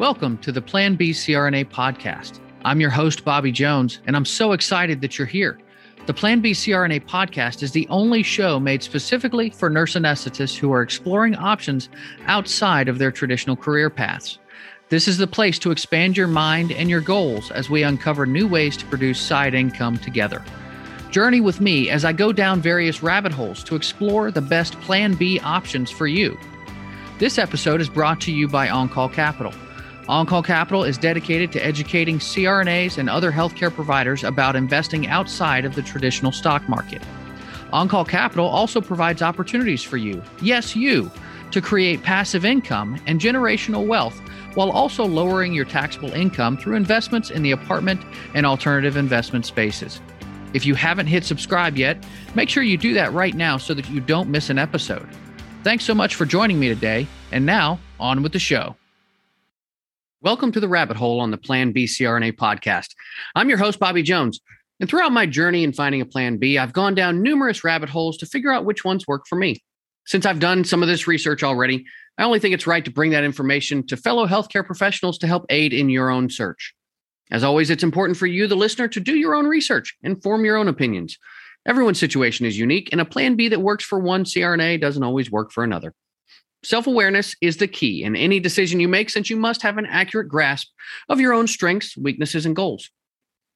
Welcome to the Plan B CRNA podcast. I'm your host, Bobby Jones, and I'm so excited that you're here. The Plan B CRNA podcast is the only show made specifically for nurse anesthetists who are exploring options outside of their traditional career paths. This is the place to expand your mind and your goals as we uncover new ways to produce side income together. Journey with me as I go down various rabbit holes to explore the best Plan B options for you. This episode is brought to you by OnCall Capital. On Call Capital is dedicated to educating CRNAs and other healthcare providers about investing outside of the traditional stock market. On Call Capital also provides opportunities for you, yes, you, to create passive income and generational wealth while also lowering your taxable income through investments in the apartment and alternative investment spaces. If you haven't hit subscribe yet, make sure you do that right now so that you don't miss an episode. Thanks so much for joining me today. And now, on with the show. Welcome to the rabbit hole on the Plan B CRNA podcast. I'm your host, Bobby Jones. And throughout my journey in finding a Plan B, I've gone down numerous rabbit holes to figure out which ones work for me. Since I've done some of this research already, I only think it's right to bring that information to fellow healthcare professionals to help aid in your own search. As always, it's important for you, the listener, to do your own research and form your own opinions. Everyone's situation is unique, and a Plan B that works for one CRNA doesn't always work for another. Self awareness is the key in any decision you make, since you must have an accurate grasp of your own strengths, weaknesses, and goals.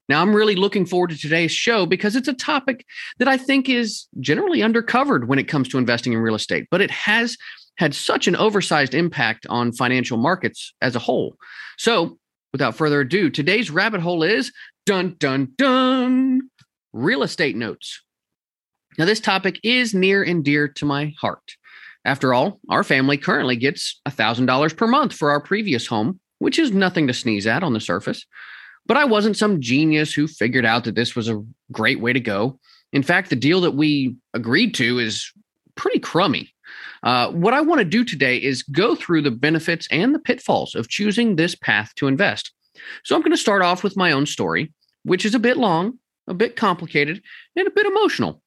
Now, I'm really looking forward to today's show because it's a topic that I think is generally undercovered when it comes to investing in real estate, but it has had such an oversized impact on financial markets as a whole. So, without further ado, today's rabbit hole is dun dun dun real estate notes. Now, this topic is near and dear to my heart. After all, our family currently gets $1,000 per month for our previous home, which is nothing to sneeze at on the surface. But I wasn't some genius who figured out that this was a great way to go. In fact, the deal that we agreed to is pretty crummy. Uh, what I want to do today is go through the benefits and the pitfalls of choosing this path to invest. So I'm going to start off with my own story, which is a bit long, a bit complicated, and a bit emotional.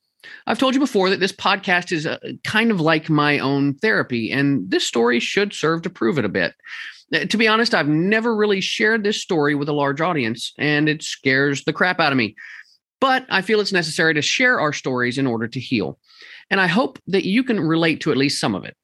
I've told you before that this podcast is a, uh, kind of like my own therapy, and this story should serve to prove it a bit. Uh, to be honest, I've never really shared this story with a large audience, and it scares the crap out of me. But I feel it's necessary to share our stories in order to heal. And I hope that you can relate to at least some of it.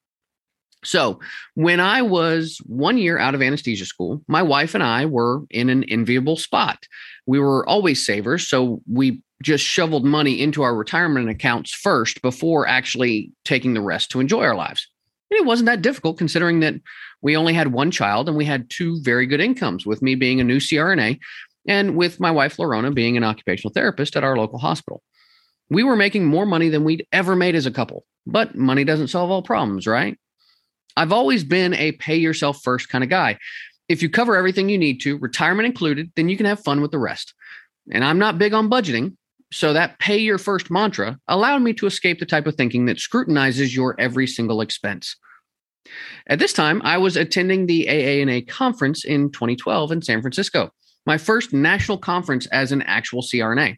So, when I was one year out of anesthesia school, my wife and I were in an enviable spot. We were always savers, so we just shoveled money into our retirement accounts first before actually taking the rest to enjoy our lives. And it wasn't that difficult considering that we only had one child and we had two very good incomes, with me being a new CRNA and with my wife, Lorona, being an occupational therapist at our local hospital. We were making more money than we'd ever made as a couple, but money doesn't solve all problems, right? I've always been a pay yourself first kind of guy. If you cover everything you need to, retirement included, then you can have fun with the rest. And I'm not big on budgeting, so that pay your first mantra allowed me to escape the type of thinking that scrutinizes your every single expense. At this time, I was attending the AANA conference in 2012 in San Francisco, my first national conference as an actual CRNA.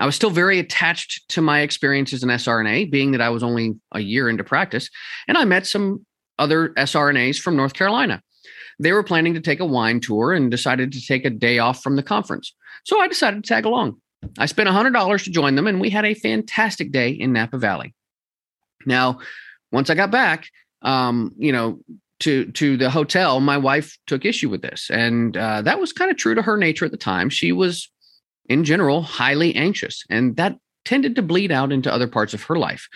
I was still very attached to my experience as an SRNA, being that I was only a year into practice, and I met some other SRNAs from North Carolina. They were planning to take a wine tour and decided to take a day off from the conference. So I decided to tag along. I spent $100 to join them, and we had a fantastic day in Napa Valley. Now, once I got back, um, you know, to to the hotel, my wife took issue with this, and uh, that was kind of true to her nature at the time. She was, in general, highly anxious, and that tended to bleed out into other parts of her life.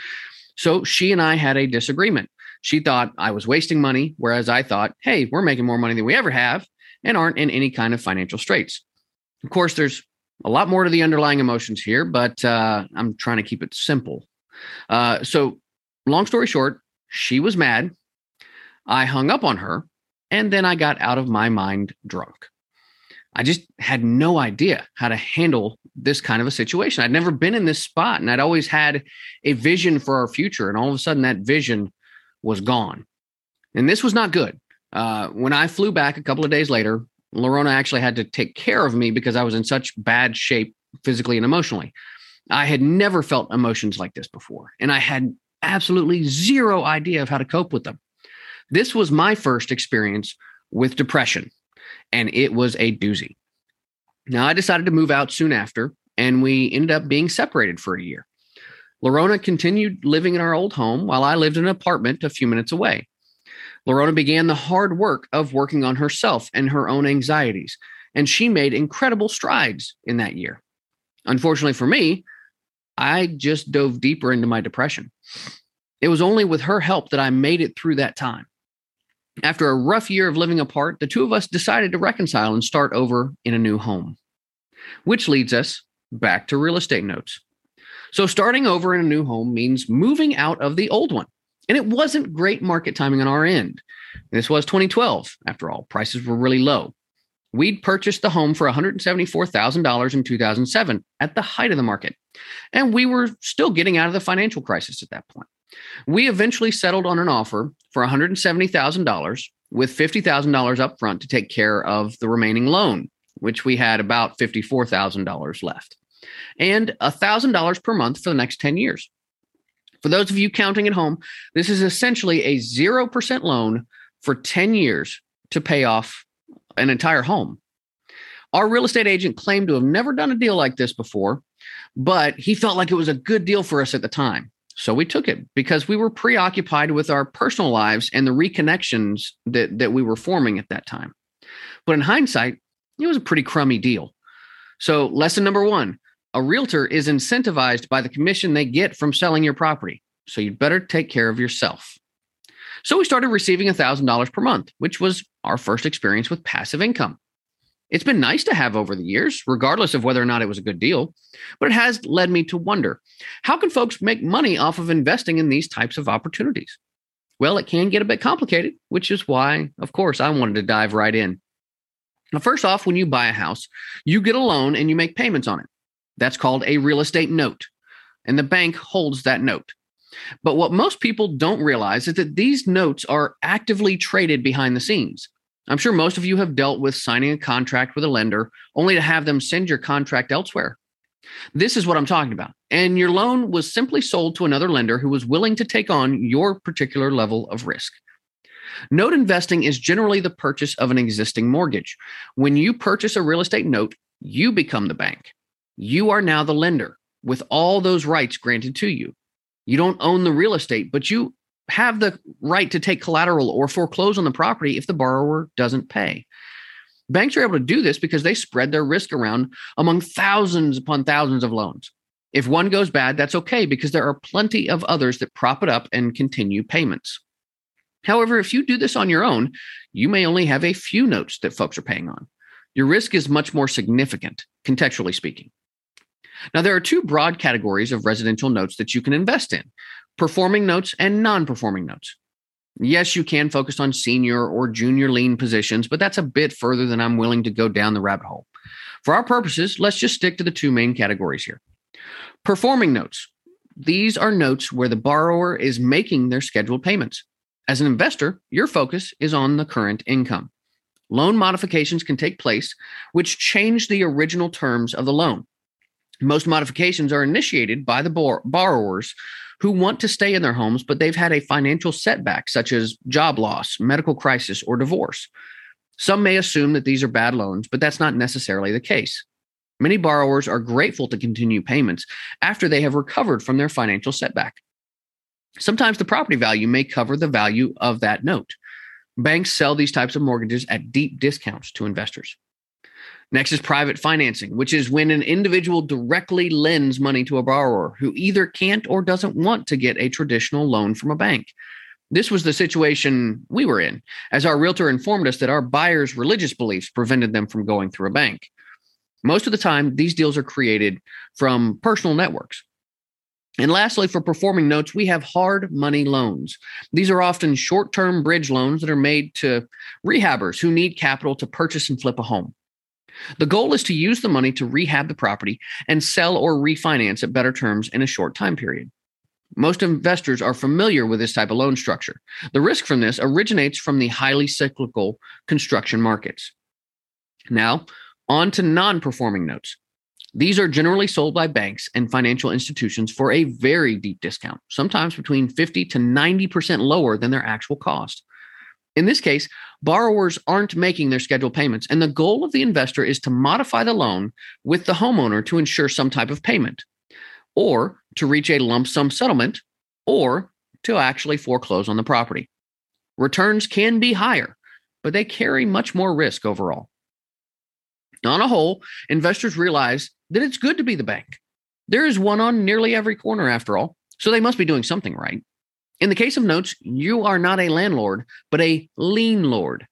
So she and I had a disagreement. She thought I was wasting money, whereas I thought, hey, we're making more money than we ever have and aren't in any kind of financial straits. Of course, there's a lot more to the underlying emotions here, but uh, I'm trying to keep it simple. Uh, so, long story short, she was mad. I hung up on her, and then I got out of my mind drunk. I just had no idea how to handle this kind of a situation. I'd never been in this spot, and I'd always had a vision for our future. And all of a sudden, that vision was gone. And this was not good. Uh, when I flew back a couple of days later, Lorona actually had to take care of me because I was in such bad shape physically and emotionally. I had never felt emotions like this before, and I had absolutely zero idea of how to cope with them. This was my first experience with depression. and it was a doozy. Now, I decided to move out soon after, and we ended up being separated for a year. Lorona continued living in our old home while I lived in an apartment a few minutes away. Lorona began the hard work of working on herself and her own anxieties, and she made incredible strides in that year. Unfortunately for me, I just dove deeper into my depression. It was only with her help that I made it through that time. After a rough year of living apart, the two of us decided to reconcile and start over in a new home, which leads us back to real estate notes. So, starting over in a new home means moving out of the old one. And it wasn't great market timing on our end. This was 2012, after all, prices were really low. We'd purchased the home for $174,000 in 2007 at the height of the market. And we were still getting out of the financial crisis at that point. We eventually settled on an offer for $170,000 with $50,000 up front to take care of the remaining loan, which we had about $54,000 left, and $1,000 per month for the next 10 years. For those of you counting at home, this is essentially a 0% loan for 10 years to pay off an entire home. Our real estate agent claimed to have never done a deal like this before, but he felt like it was a good deal for us at the time. So we took it because we were preoccupied with our personal lives and the reconnections that, that we were forming at that time. But in hindsight, it was a pretty crummy deal. So, lesson number one a realtor is incentivized by the commission they get from selling your property. So, you'd better take care of yourself. So, we started receiving $1,000 per month, which was our first experience with passive income. It's been nice to have over the years, regardless of whether or not it was a good deal, but it has led me to wonder how can folks make money off of investing in these types of opportunities? Well, it can get a bit complicated, which is why, of course, I wanted to dive right in. Now, first off, when you buy a house, you get a loan and you make payments on it. That's called a real estate note, and the bank holds that note. But what most people don't realize is that these notes are actively traded behind the scenes. I'm sure most of you have dealt with signing a contract with a lender only to have them send your contract elsewhere. This is what I'm talking about. And your loan was simply sold to another lender who was willing to take on your particular level of risk. Note investing is generally the purchase of an existing mortgage. When you purchase a real estate note, you become the bank. You are now the lender with all those rights granted to you. You don't own the real estate, but you have the right to take collateral or foreclose on the property if the borrower doesn't pay. Banks are able to do this because they spread their risk around among thousands upon thousands of loans. If one goes bad, that's okay because there are plenty of others that prop it up and continue payments. However, if you do this on your own, you may only have a few notes that folks are paying on. Your risk is much more significant, contextually speaking. Now, there are two broad categories of residential notes that you can invest in performing notes and non performing notes. Yes, you can focus on senior or junior lien positions, but that's a bit further than I'm willing to go down the rabbit hole. For our purposes, let's just stick to the two main categories here. Performing notes. These are notes where the borrower is making their scheduled payments. As an investor, your focus is on the current income. Loan modifications can take place, which change the original terms of the loan. Most modifications are initiated by the bor- borrowers who want to stay in their homes, but they've had a financial setback, such as job loss, medical crisis, or divorce. Some may assume that these are bad loans, but that's not necessarily the case. Many borrowers are grateful to continue payments after they have recovered from their financial setback. Sometimes the property value may cover the value of that note. Banks sell these types of mortgages at deep discounts to investors. Next is private financing, which is when an individual directly lends money to a borrower who either can't or doesn't want to get a traditional loan from a bank. This was the situation we were in, as our realtor informed us that our buyers' religious beliefs prevented them from going through a bank. Most of the time, these deals are created from personal networks. And lastly, for performing notes, we have hard money loans. These are often short term bridge loans that are made to rehabbers who need capital to purchase and flip a home. The goal is to use the money to rehab the property and sell or refinance at better terms in a short time period. Most investors are familiar with this type of loan structure. The risk from this originates from the highly cyclical construction markets. Now, on to non performing notes. These are generally sold by banks and financial institutions for a very deep discount, sometimes between 50 to 90% lower than their actual cost. In this case, borrowers aren't making their scheduled payments, and the goal of the investor is to modify the loan with the homeowner to ensure some type of payment, or to reach a lump sum settlement, or to actually foreclose on the property. Returns can be higher, but they carry much more risk overall. On a whole, investors realize that it's good to be the bank. There is one on nearly every corner, after all, so they must be doing something right. In the case of notes, you are not a landlord, but a lien lord.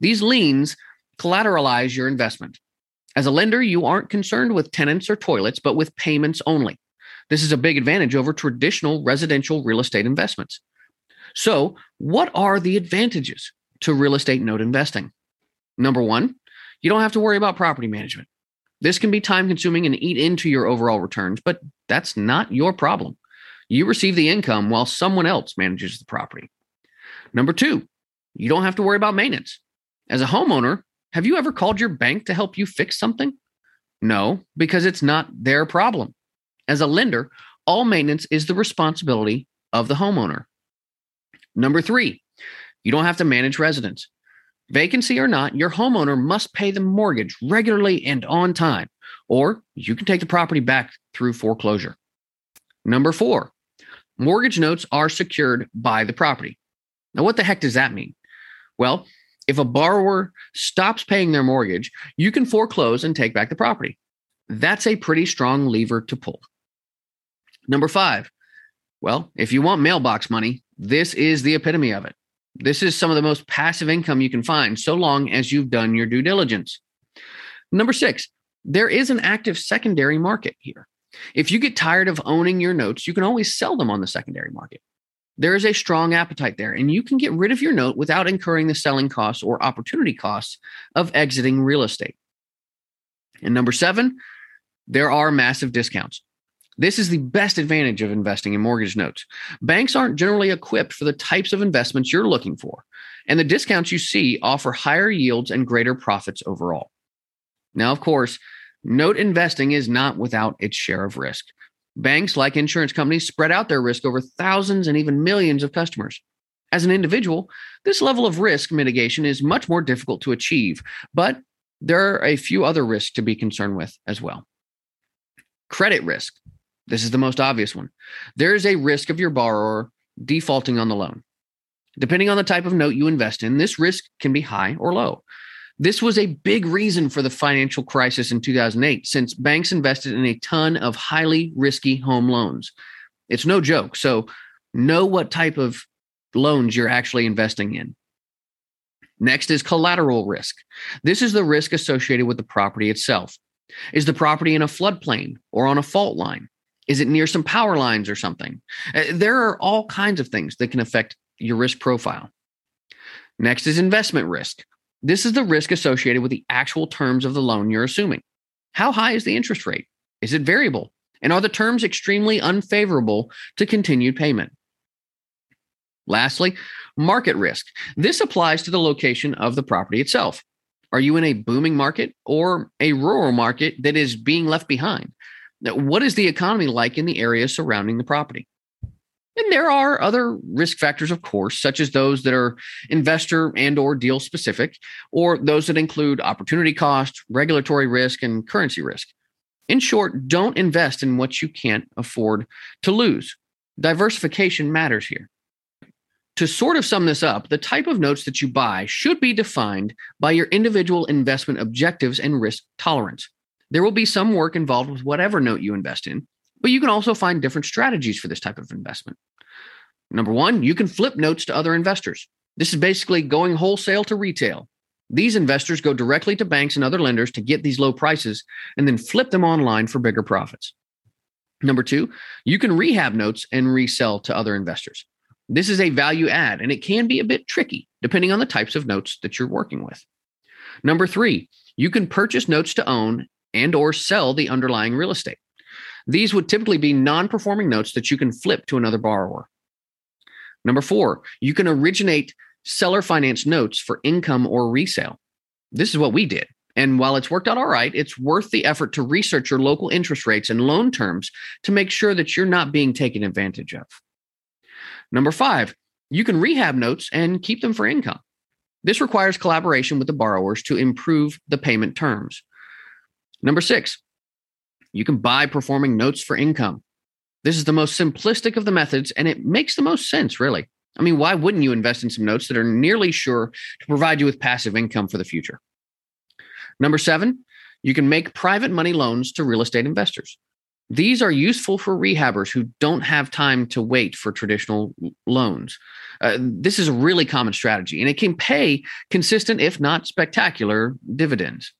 These liens collateralize your investment. As a lender, you aren't concerned with tenants or toilets, but with payments only. This is a big advantage over traditional residential real estate investments. So, what are the advantages to real estate note investing? Number one, you don't have to worry about property management. This can be time consuming and eat into your overall returns, but that's not your problem. You receive the income while someone else manages the property. Number two, you don't have to worry about maintenance. As a homeowner, have you ever called your bank to help you fix something? No, because it's not their problem. As a lender, all maintenance is the responsibility of the homeowner. Number three, you don't have to manage residents. Vacancy or not, your homeowner must pay the mortgage regularly and on time, or you can take the property back through foreclosure. Number four, mortgage notes are secured by the property. Now, what the heck does that mean? Well, if a borrower stops paying their mortgage, you can foreclose and take back the property. That's a pretty strong lever to pull. Number five, well, if you want mailbox money, this is the epitome of it. This is some of the most passive income you can find, so long as you've done your due diligence. Number six, there is an active secondary market here. If you get tired of owning your notes, you can always sell them on the secondary market. There is a strong appetite there, and you can get rid of your note without incurring the selling costs or opportunity costs of exiting real estate. And number seven, there are massive discounts. This is the best advantage of investing in mortgage notes. Banks aren't generally equipped for the types of investments you're looking for, and the discounts you see offer higher yields and greater profits overall. Now, of course, note investing is not without its share of risk. Banks, like insurance companies, spread out their risk over thousands and even millions of customers. As an individual, this level of risk mitigation is much more difficult to achieve, but there are a few other risks to be concerned with as well. Credit risk. This is the most obvious one. There is a risk of your borrower defaulting on the loan. Depending on the type of note you invest in, this risk can be high or low. This was a big reason for the financial crisis in 2008, since banks invested in a ton of highly risky home loans. It's no joke. So, know what type of loans you're actually investing in. Next is collateral risk. This is the risk associated with the property itself. Is the property in a floodplain or on a fault line? Is it near some power lines or something? Uh, there are all kinds of things that can affect your risk profile. Next is investment risk. This is the risk associated with the actual terms of the loan you're assuming. How high is the interest rate? Is it variable? And are the terms extremely unfavorable to continued payment? Lastly, market risk. This applies to the location of the property itself. Are you in a booming market or a rural market that is being left behind? What is the economy like in the area surrounding the property? And there are other risk factors, of course, such as those that are investor and or deal specific, or those that include opportunity cost, regulatory risk, and currency risk. In short, don't invest in what you can't afford to lose. Diversification matters here. To sort of sum this up, the type of notes that you buy should be defined by your individual investment objectives and risk tolerance. There will be some work involved with whatever note you invest in, but you can also find different strategies for this type of investment. Number one, you can flip notes to other investors. This is basically going wholesale to retail. These investors go directly to banks and other lenders to get these low prices and then flip them online for bigger profits. Number two, you can rehab notes and resell to other investors. This is a value add and it can be a bit tricky depending on the types of notes that you're working with. Number three, you can purchase notes to own and or sell the underlying real estate. These would typically be non-performing notes that you can flip to another borrower. Number 4, you can originate seller finance notes for income or resale. This is what we did. And while it's worked out all right, it's worth the effort to research your local interest rates and loan terms to make sure that you're not being taken advantage of. Number 5, you can rehab notes and keep them for income. This requires collaboration with the borrowers to improve the payment terms. Number six, you can buy performing notes for income. This is the most simplistic of the methods, and it makes the most sense, really. I mean, why wouldn't you invest in some notes that are nearly sure to provide you with passive income for the future? Number seven, you can make private money loans to real estate investors. These are useful for rehabbers who don't have time to wait for traditional loans. Uh, this is a really common strategy, and it can pay consistent, if not spectacular, dividends.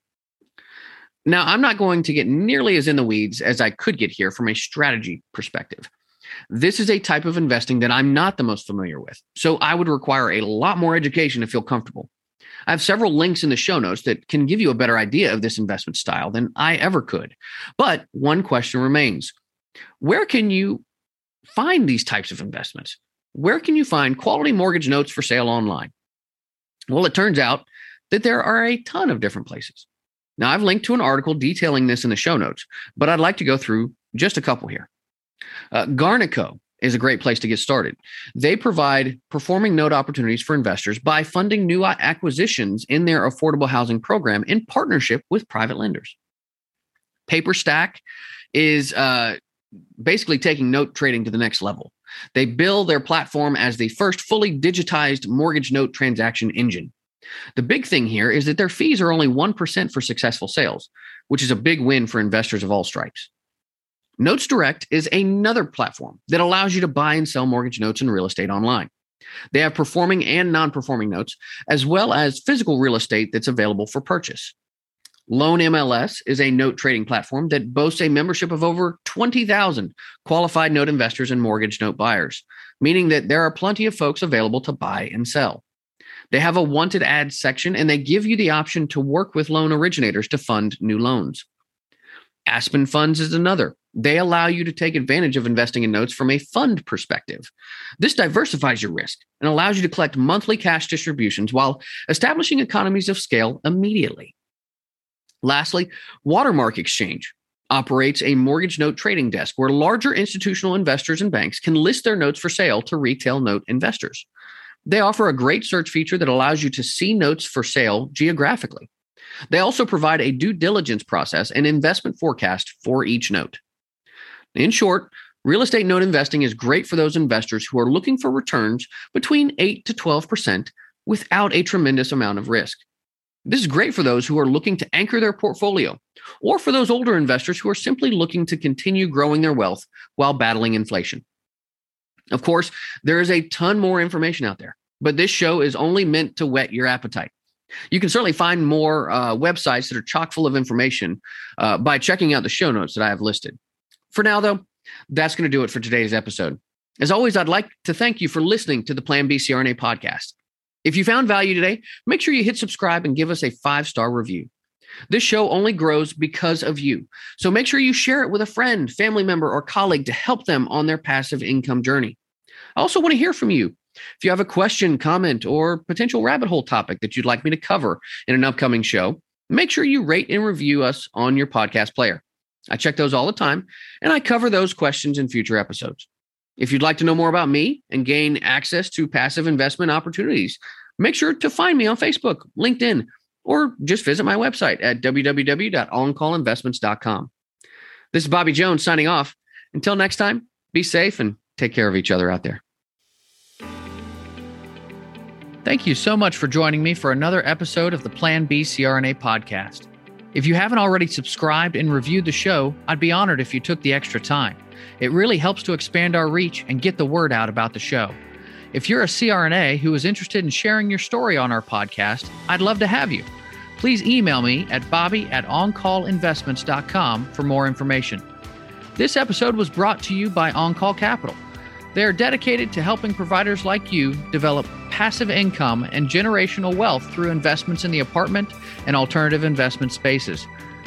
Now, I'm not going to get nearly as in the weeds as I could get here from a strategy perspective. This is a type of investing that I'm not the most familiar with, so I would require a lot more education to feel comfortable. I have several links in the show notes that can give you a better idea of this investment style than I ever could. But one question remains Where can you find these types of investments? Where can you find quality mortgage notes for sale online? Well, it turns out that there are a ton of different places. Now, I've linked to an article detailing this in the show notes, but I'd like to go through just a couple here. Uh, Garnaco is a great place to get started. They provide performing note opportunities for investors by funding new acquisitions in their affordable housing program in partnership with private lenders. PaperStack is uh, basically taking note trading to the next level. They bill their platform as the first fully digitized mortgage note transaction engine. The big thing here is that their fees are only 1% for successful sales, which is a big win for investors of all stripes. Notes Direct is another platform that allows you to buy and sell mortgage notes and real estate online. They have performing and non performing notes, as well as physical real estate that's available for purchase. Loan MLS is a note trading platform that boasts a membership of over 20,000 qualified note investors and mortgage note buyers, meaning that there are plenty of folks available to buy and sell. They have a wanted ads section and they give you the option to work with loan originators to fund new loans. Aspen Funds is another. They allow you to take advantage of investing in notes from a fund perspective. This diversifies your risk and allows you to collect monthly cash distributions while establishing economies of scale immediately. Lastly, Watermark Exchange operates a mortgage note trading desk where larger institutional investors and banks can list their notes for sale to retail note investors. They offer a great search feature that allows you to see notes for sale geographically. They also provide a due diligence process and investment forecast for each note. In short, real estate note investing is great for those investors who are looking for returns between 8 to 12% without a tremendous amount of risk. This is great for those who are looking to anchor their portfolio, or for those older investors who are simply looking to continue growing their wealth while battling inflation. Of course, there is a ton more information out there, but this show is only meant to whet your appetite. You can certainly find more uh, websites that are chock full of information uh, by checking out the show notes that I have listed. For now, though, that's going to do it for today's episode. As always, I'd like to thank you for listening to the Plan B CRNA podcast. If you found value today, make sure you hit subscribe and give us a five star review. This show only grows because of you. So make sure you share it with a friend, family member, or colleague to help them on their passive income journey. I also want to hear from you. If you have a question, comment, or potential rabbit hole topic that you'd like me to cover in an upcoming show, make sure you rate and review us on your podcast player. I check those all the time, and I cover those questions in future episodes. If you'd like to know more about me and gain access to passive investment opportunities, make sure to find me on Facebook, LinkedIn, or just visit my website at www.oncallinvestments.com. This is Bobby Jones signing off. Until next time, be safe and take care of each other out there. Thank you so much for joining me for another episode of the Plan B CRNA podcast. If you haven't already subscribed and reviewed the show, I'd be honored if you took the extra time. It really helps to expand our reach and get the word out about the show. If you're a CRNA who is interested in sharing your story on our podcast, I'd love to have you. Please email me at bobby at oncallinvestments.com for more information. This episode was brought to you by OnCall Capital. They are dedicated to helping providers like you develop passive income and generational wealth through investments in the apartment and alternative investment spaces.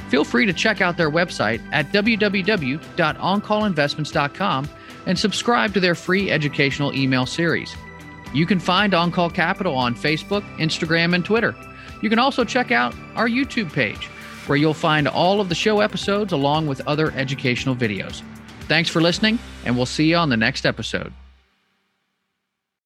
Feel free to check out their website at www.oncallinvestments.com and subscribe to their free educational email series. You can find OnCall Capital on Facebook, Instagram, and Twitter. You can also check out our YouTube page, where you'll find all of the show episodes along with other educational videos. Thanks for listening, and we'll see you on the next episode.